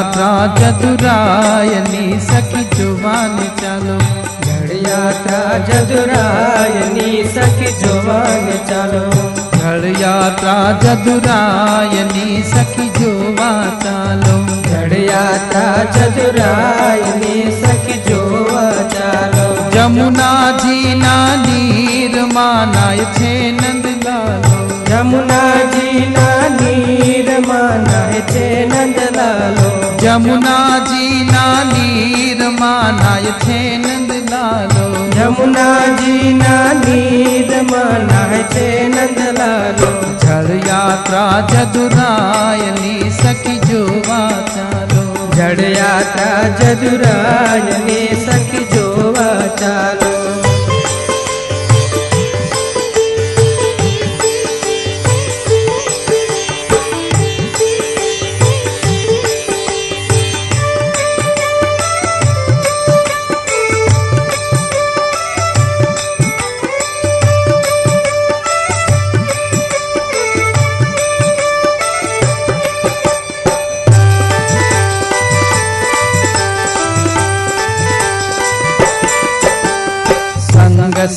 यात्रा चतुरायनी सखी ज़ुबान चालो। घड़ यात्रा जदुरायनी सखी ज़ुबान चालो। घर यात्रा चतुरायनी सखी जुबा चालो। घड़ यात्रा जदुरायनी सखी जुबा चालो। जमुना जी ना नीर मानाय छे जमुना जी ना नीर मानाय छे नंद लालो। यमुना जी नानी नीर मानाय छे नंद लालो। जड़ यात्रा चतुरायनी सखी जो चालो जड़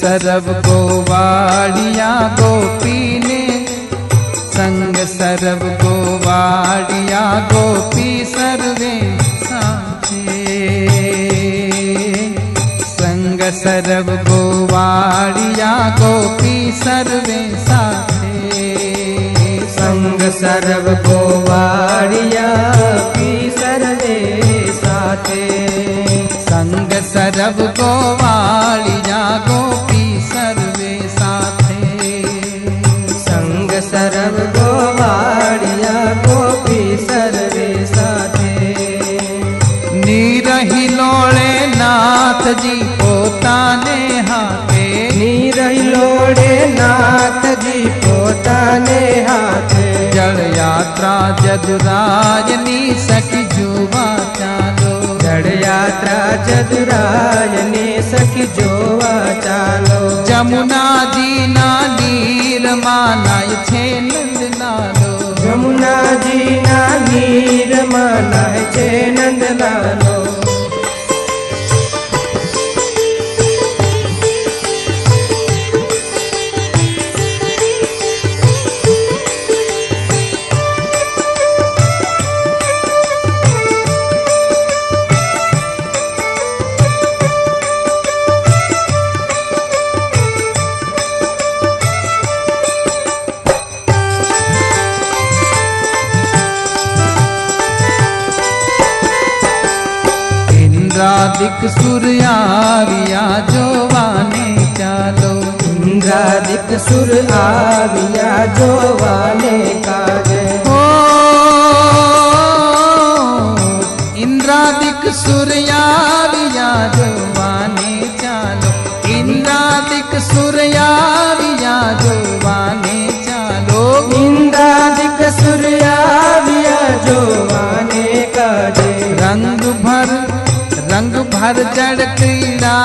सरब गोवाड़िया गोपी ने संग सरब गोवाड़िया गोपी सर्वे साथे संग सरब गोवाड़िया गोपी सर्वे साथे संग सर्व गोवाड़िया पी सर्वे साथे संग सरब गोवाड़िया जी। पोताने हाथे। नीरही लोड़े नाथ जी पोताने हाथे। जल यात्रा जदुराजनी सखी जुवा चालो जड़ यात्रा जदुरायने सखी जोवा चालो जमुना जी ना नीर मानाय छे नंद लालो यमुना जी ना नीर माना छे नंद लालो इंद्रादिक सूर्यारिया जोवाने चालो इंद्रादिक सुर आविया जोवाने काजे ओ इंद्रादिक सूर्यारिया भर जड़ क्रीड़ा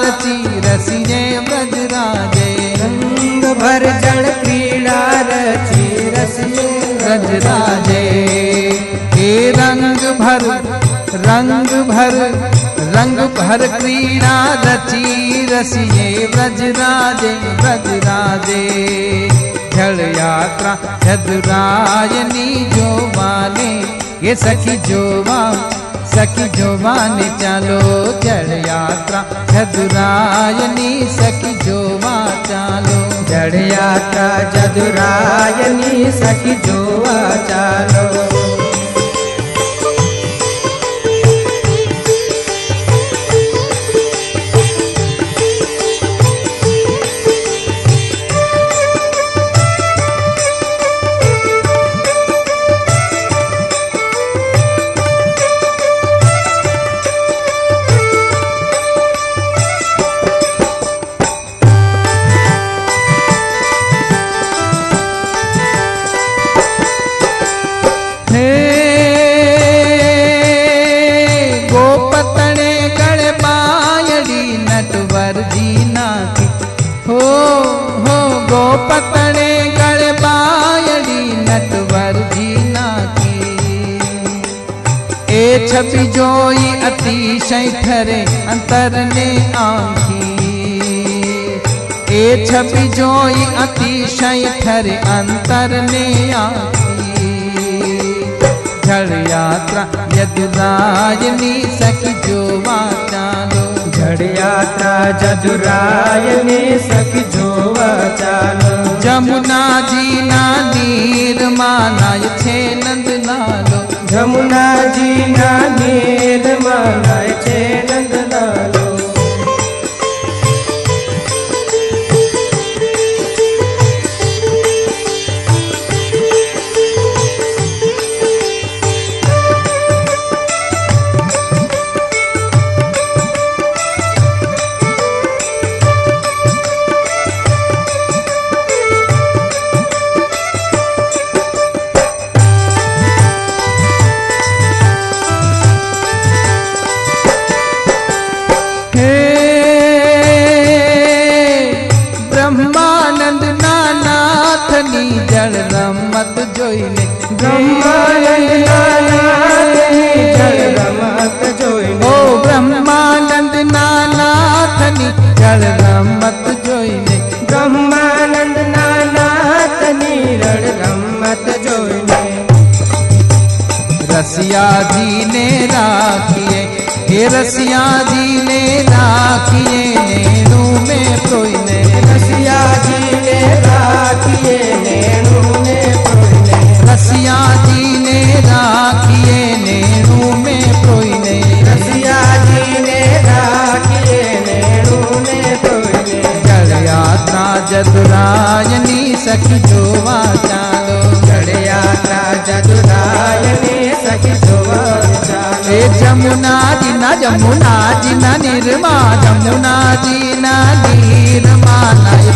रची रसिए ब्रजराजे रंग भर जड़ क्रीड़ा रची रसिए ब्रजराजे हे रंग भर रंग भर रंग भर क्रीड़ा रची रसिए ब्रजराजे ब्रजराजे जल यात्रा चतुरायनी जो माने ये सखी जोवा, सखी जोवाने चलो जड़ यात्रा। जदुरायनी सखी जोवा, चालो जड़ यात्रा। जदुरायनी सखी जोवा, चालो। पतने गणबायणी नटवर जीना की। ए छपी जोई अतिशय थरे अंतर ने आखी। ए छपी जोई अतिशय थरे अंतर ने आखी। झड़ यात्रा यदुराजनी सखी जो वाचालो झड़ यात्रा जदुराय ने जमुना जी नीर माना छे नंद लालो। जमुना जी नीर मानाय छे नंद रसिया जी ने राखिए नैनू में कोई ने रसिया जी ने राखिए नैनू में कोई ने रसिया जी ने राखिए नैनू में कोई ने रसिया जी ने राखिए नैनू में कोई ने चढ़ यात्रा जदुरायनी सखी जोवा चालो। चढ़ यात्रा जदुरायनी सखी जोवा चालो। जमुना जमुना जी ना निर्मा जमुना जी ना निर्मा नाय